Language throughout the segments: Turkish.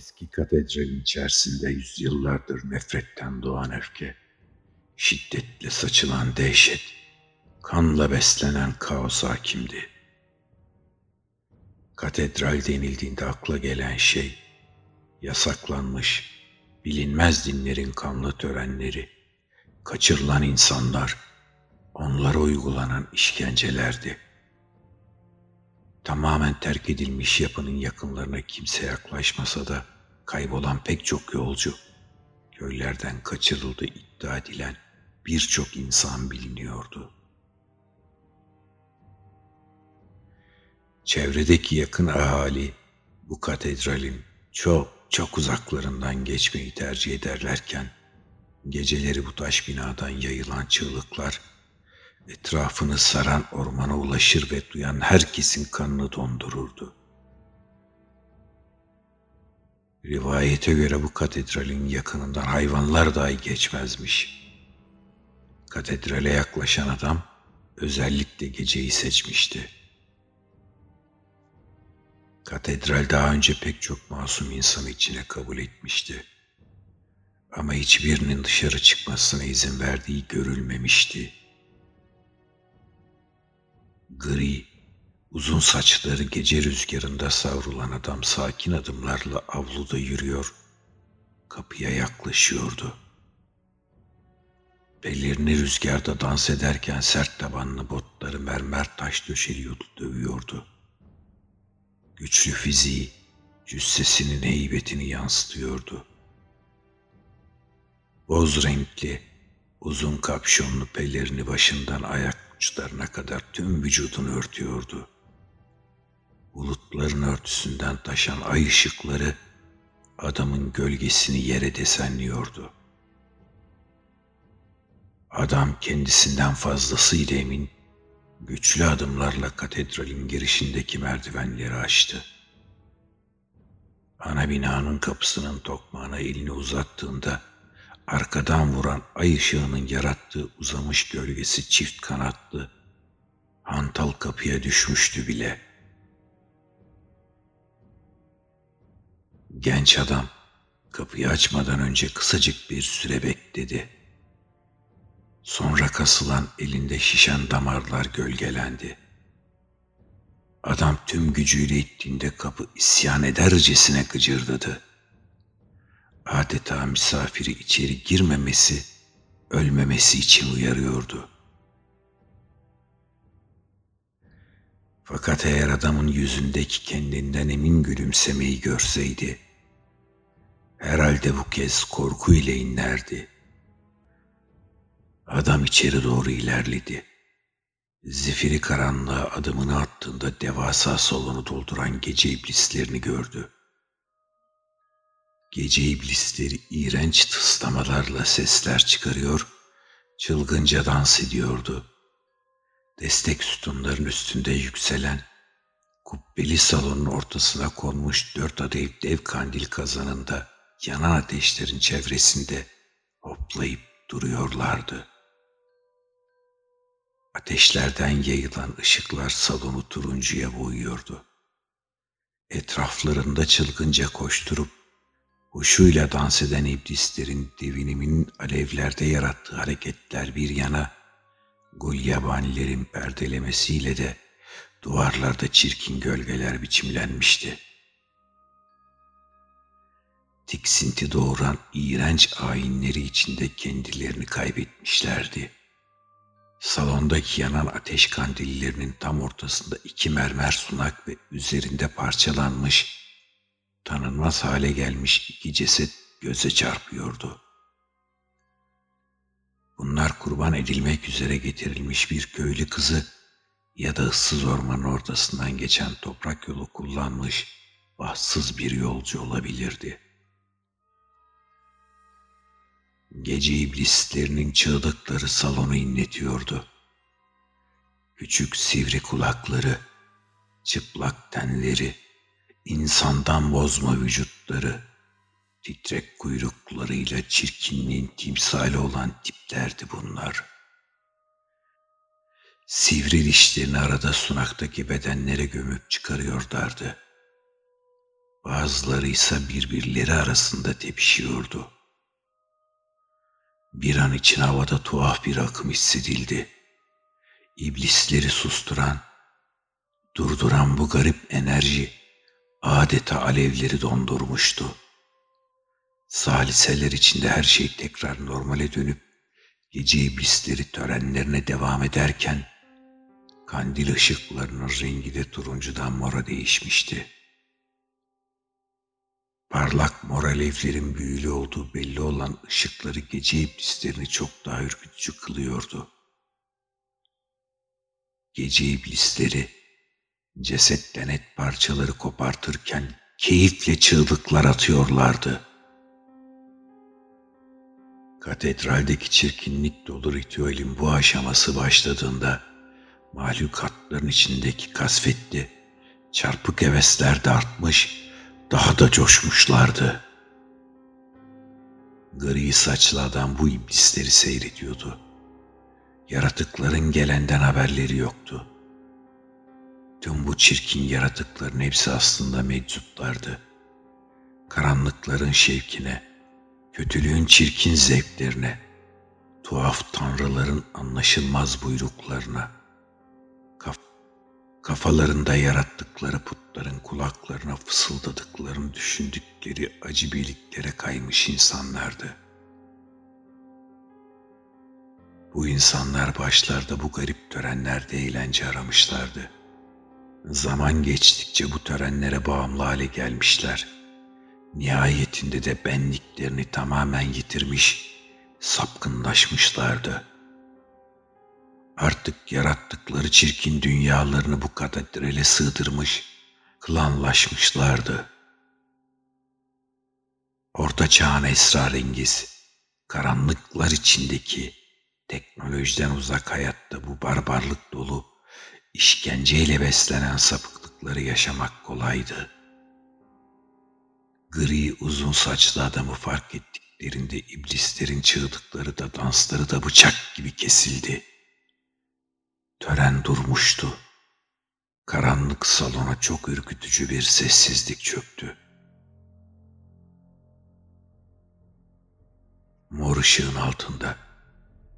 Eski katedralin içerisinde yüzyıllardır nefretten doğan öfke, şiddetle saçılan dehşet, kanla beslenen kaos hakimdi. Katedral denildiğinde akla gelen şey, yasaklanmış, bilinmez dinlerin kanlı törenleri, kaçırılan insanlar, onlara uygulanan işkencelerdi. Tamamen terk edilmiş yapının yakınlarına kimse yaklaşmasa da kaybolan pek çok yolcu, köylerden kaçırıldı iddia edilen birçok insan biliniyordu. Çevredeki yakın ahali bu katedralin çok çok uzaklarından geçmeyi tercih ederlerken geceleri bu taş binadan yayılan çığlıklar etrafını saran ormana ulaşır ve duyan herkesin kanını dondururdu. Rivayete göre bu katedralin yakınından hayvanlar dahi geçmezmiş. Katedrale yaklaşan adam özellikle geceyi seçmişti. Katedral daha önce pek çok masum insanı içine kabul etmişti. Ama hiçbirinin dışarı çıkmasına izin verdiği görülmemişti. Gri, uzun saçları gece rüzgarında savrulan adam sakin adımlarla avluda yürüyor, kapıya yaklaşıyordu. Bellerini rüzgarda dans ederken sert tabanlı botları mermer taş döşeli yolu dövüyordu. Güçlü fiziği, cüssesinin heybetini yansıtıyordu. Boz renkli, uzun kapşonlu pelerini başından ayak uçlarına kadar tüm vücudunu örtüyordu. Bulutların örtüsünden taşan ay ışıkları adamın gölgesini yere desenliyordu. Adam kendisinden fazlasıyla emin, güçlü adımlarla katedralin girişindeki merdivenleri açtı. Ana binanın kapısının tokmağına elini uzattığında arkadan vuran ay ışığının yarattığı uzamış gölgesi çift kanatlı, hantal kapıya düşmüştü bile. Genç adam kapıyı açmadan önce kısacık bir süre bekledi. Sonra kasılan elinde şişen damarlar gölgelendi. Adam tüm gücüyle ittiğinde kapı isyan edercesine gıcırdadı adeta misafiri içeri girmemesi, ölmemesi için uyarıyordu. Fakat eğer adamın yüzündeki kendinden emin gülümsemeyi görseydi, herhalde bu kez korku ile inlerdi. Adam içeri doğru ilerledi. Zifiri karanlığa adımını attığında devasa salonu dolduran gece iblislerini gördü. Gece iblisleri iğrenç tıslamalarla sesler çıkarıyor, çılgınca dans ediyordu. Destek sütunların üstünde yükselen, kubbeli salonun ortasına konmuş dört adayıp dev kandil kazanında yanan ateşlerin çevresinde hoplayıp duruyorlardı. Ateşlerden yayılan ışıklar salonu turuncuya boyuyordu. Etraflarında çılgınca koşturup Huşuyla dans eden iblislerin devinimin alevlerde yarattığı hareketler bir yana, gulyabanilerin perdelemesiyle de duvarlarda çirkin gölgeler biçimlenmişti. Tiksinti doğuran iğrenç ayinleri içinde kendilerini kaybetmişlerdi. Salondaki yanan ateş kandillerinin tam ortasında iki mermer sunak ve üzerinde parçalanmış tanınmaz hale gelmiş iki ceset göze çarpıyordu. Bunlar kurban edilmek üzere getirilmiş bir köylü kızı ya da ıssız ormanın ortasından geçen toprak yolu kullanmış bahtsız bir yolcu olabilirdi. Gece iblislerinin çığlıkları salonu inletiyordu. Küçük sivri kulakları, çıplak tenleri, insandan bozma vücutları, titrek kuyruklarıyla çirkinliğin timsali olan tiplerdi bunlar. Sivri dişlerini arada sunaktaki bedenlere gömüp çıkarıyorlardı. bazıları ise birbirleri arasında tepişiyordu. Bir an için havada tuhaf bir akım hissedildi. İblisleri susturan, durduran bu garip enerji adeta alevleri dondurmuştu. Saliseler içinde her şey tekrar normale dönüp gece iblisleri törenlerine devam ederken kandil ışıklarının rengi de turuncudan mora değişmişti. Parlak mor alevlerin büyülü olduğu belli olan ışıkları gece iblislerini çok daha ürkütücü kılıyordu. Gece iblisleri cesetten et parçaları kopartırken keyifle çığlıklar atıyorlardı. Katedraldeki çirkinlik dolu ritüelin bu aşaması başladığında mahlukatların içindeki kasvetli, çarpık hevesler de artmış, daha da coşmuşlardı. Gri saçlı adam bu iblisleri seyrediyordu. Yaratıkların gelenden haberleri yoktu. Tüm bu çirkin yaratıkların hepsi aslında meczuplardı. Karanlıkların şevkine, kötülüğün çirkin zevklerine, tuhaf tanrıların anlaşılmaz buyruklarına, kaf kafalarında yarattıkları putların kulaklarına fısıldadıklarını düşündükleri acı birliklere kaymış insanlardı. Bu insanlar başlarda bu garip törenlerde eğlence aramışlardı. Zaman geçtikçe bu törenlere bağımlı hale gelmişler. Nihayetinde de benliklerini tamamen yitirmiş, sapkınlaşmışlardı. Artık yarattıkları çirkin dünyalarını bu katedrale sığdırmış, klanlaşmışlardı. Orta çağın esrarengiz, karanlıklar içindeki, teknolojiden uzak hayatta bu barbarlık dolu, işkenceyle beslenen sapıklıkları yaşamak kolaydı. Gri uzun saçlı adamı fark ettiklerinde iblislerin çığlıkları da dansları da bıçak gibi kesildi. Tören durmuştu. Karanlık salona çok ürkütücü bir sessizlik çöktü. Mor ışığın altında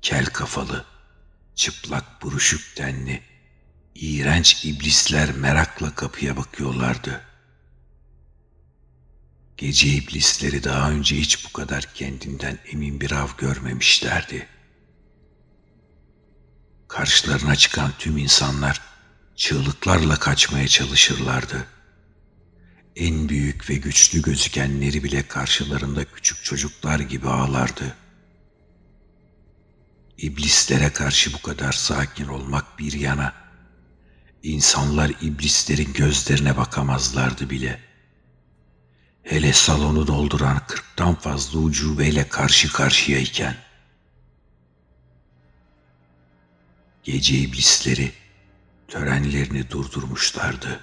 kel kafalı, çıplak buruşuk tenli, iğrenç iblisler merakla kapıya bakıyorlardı. Gece iblisleri daha önce hiç bu kadar kendinden emin bir av görmemişlerdi. Karşılarına çıkan tüm insanlar çığlıklarla kaçmaya çalışırlardı. En büyük ve güçlü gözükenleri bile karşılarında küçük çocuklar gibi ağlardı. İblislere karşı bu kadar sakin olmak bir yana, insanlar iblislerin gözlerine bakamazlardı bile. Hele salonu dolduran kırktan fazla ucubeyle karşı karşıyayken. Gece iblisleri törenlerini durdurmuşlardı.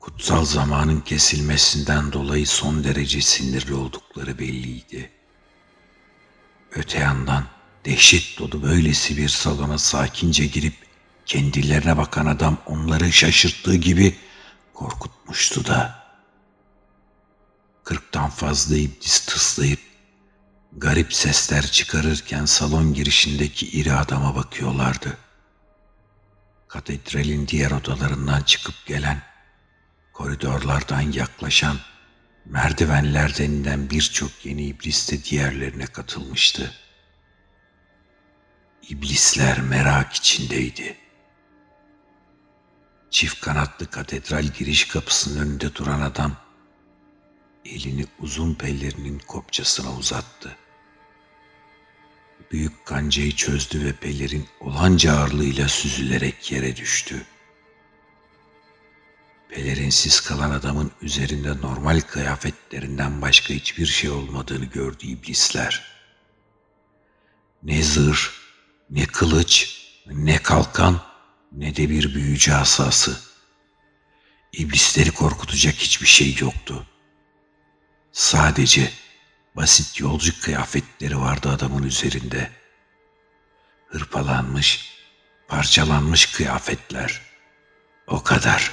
Kutsal zamanın kesilmesinden dolayı son derece sinirli oldukları belliydi. Öte yandan dehşet dolu böylesi bir salona sakince girip kendilerine bakan adam onları şaşırttığı gibi korkutmuştu da. Kırktan fazla iblis tıslayıp garip sesler çıkarırken salon girişindeki iri adama bakıyorlardı. Katedralin diğer odalarından çıkıp gelen, koridorlardan yaklaşan, merdivenlerden inen birçok yeni iblis de diğerlerine katılmıştı. İblisler merak içindeydi. Çift kanatlı katedral giriş kapısının önünde duran adam elini uzun pellerinin kopçasına uzattı. Büyük kancayı çözdü ve pelerin olanca ağırlığıyla süzülerek yere düştü. Pelerinsiz kalan adamın üzerinde normal kıyafetlerinden başka hiçbir şey olmadığını gördü iblisler. Ne zırh, ne kılıç, ne kalkan, ne de bir büyücü asası. İblisleri korkutacak hiçbir şey yoktu. Sadece basit yolcu kıyafetleri vardı adamın üzerinde. Hırpalanmış, parçalanmış kıyafetler. O kadar.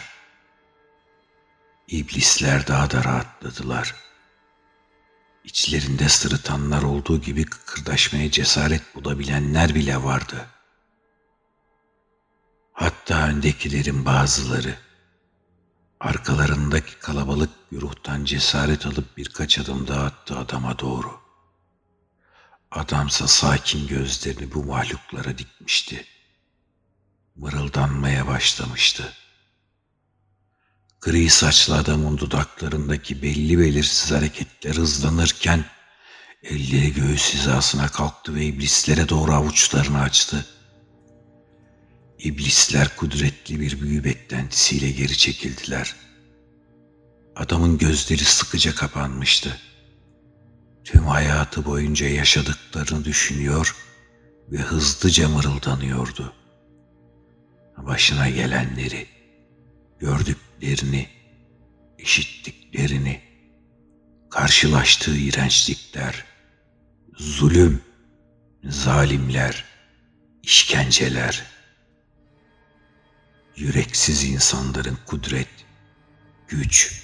İblisler daha da rahatladılar. İçlerinde sırıtanlar olduğu gibi kıkırdaşmaya cesaret bulabilenler bile vardı. Hatta öndekilerin bazıları arkalarındaki kalabalık güruhtan cesaret alıp birkaç adım daha attı adama doğru. Adamsa sakin gözlerini bu mahluklara dikmişti. Mırıldanmaya başlamıştı. Gri saçlı adamın dudaklarındaki belli belirsiz hareketler hızlanırken elleri göğüs hizasına kalktı ve iblislere doğru avuçlarını açtı. İblisler kudretli bir büyü beklentisiyle geri çekildiler. Adamın gözleri sıkıca kapanmıştı. Tüm hayatı boyunca yaşadıklarını düşünüyor ve hızlıca mırıldanıyordu. Başına gelenleri, gördüklerini, işittiklerini, karşılaştığı iğrençlikler, zulüm, zalimler, işkenceler, yüreksiz insanların kudret, güç,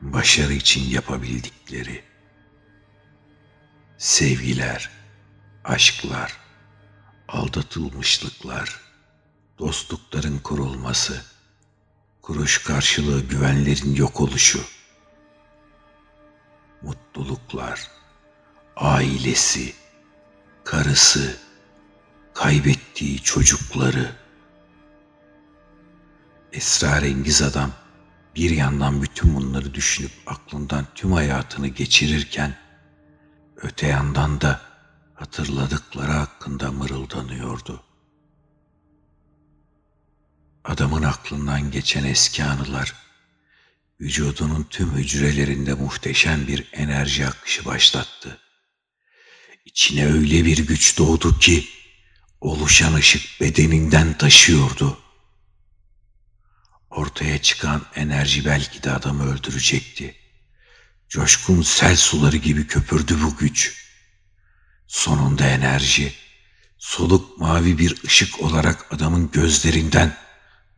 başarı için yapabildikleri, sevgiler, aşklar, aldatılmışlıklar, dostlukların kurulması, kuruş karşılığı güvenlerin yok oluşu, mutluluklar, ailesi, karısı, kaybettiği çocukları, esrarengiz adam bir yandan bütün bunları düşünüp aklından tüm hayatını geçirirken öte yandan da hatırladıkları hakkında mırıldanıyordu. Adamın aklından geçen eski anılar vücudunun tüm hücrelerinde muhteşem bir enerji akışı başlattı. İçine öyle bir güç doğdu ki oluşan ışık bedeninden taşıyordu. Ortaya çıkan enerji belki de adamı öldürecekti. Coşkun sel suları gibi köpürdü bu güç. Sonunda enerji, soluk mavi bir ışık olarak adamın gözlerinden,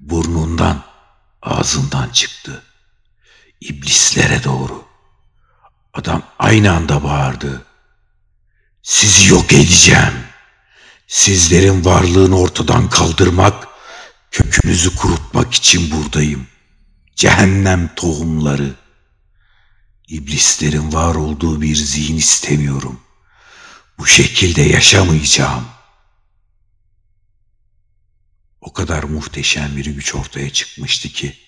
burnundan, ağzından çıktı. İblislere doğru. Adam aynı anda bağırdı. Sizi yok edeceğim. Sizlerin varlığını ortadan kaldırmak Kökünüzü kurutmak için buradayım. Cehennem tohumları. İblislerin var olduğu bir zihin istemiyorum. Bu şekilde yaşamayacağım. O kadar muhteşem bir güç ortaya çıkmıştı ki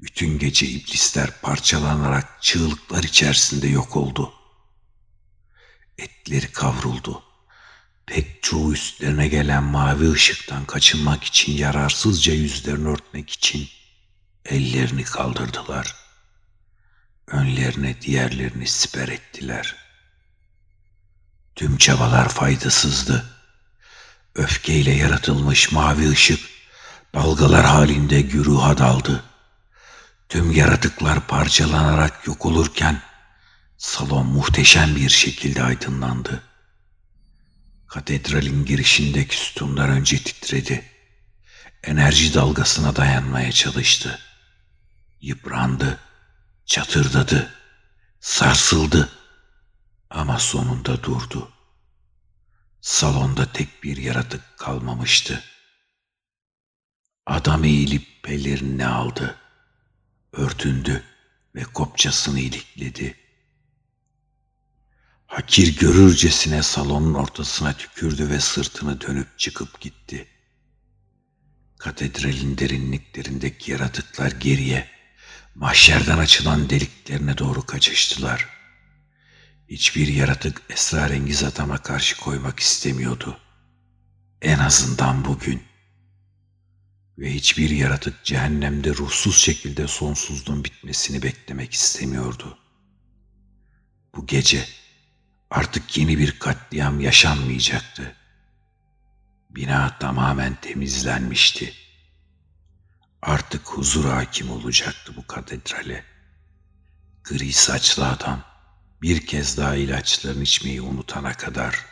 bütün gece iblisler parçalanarak çığlıklar içerisinde yok oldu. Etleri kavruldu pek çoğu üstlerine gelen mavi ışıktan kaçınmak için yararsızca yüzlerini örtmek için ellerini kaldırdılar. Önlerine diğerlerini siper ettiler. Tüm çabalar faydasızdı. Öfkeyle yaratılmış mavi ışık dalgalar halinde güruha daldı. Tüm yaratıklar parçalanarak yok olurken salon muhteşem bir şekilde aydınlandı. Katedralin girişindeki sütunlar önce titredi. Enerji dalgasına dayanmaya çalıştı. Yıprandı, çatırdadı, sarsıldı ama sonunda durdu. Salonda tek bir yaratık kalmamıştı. Adam eğilip pelerini aldı. Örtündü ve kopçasını ilikledi. Hakir görürcesine salonun ortasına tükürdü ve sırtını dönüp çıkıp gitti. Katedralin derinliklerindeki yaratıklar geriye, mahşerden açılan deliklerine doğru kaçıştılar. Hiçbir yaratık esrarengiz adama karşı koymak istemiyordu. En azından bugün. Ve hiçbir yaratık cehennemde ruhsuz şekilde sonsuzluğun bitmesini beklemek istemiyordu. Bu gece Artık yeni bir katliam yaşanmayacaktı. Bina tamamen temizlenmişti. Artık huzur hakim olacaktı bu katedrale. Gri saçlı adam bir kez daha ilaçlarını içmeyi unutana kadar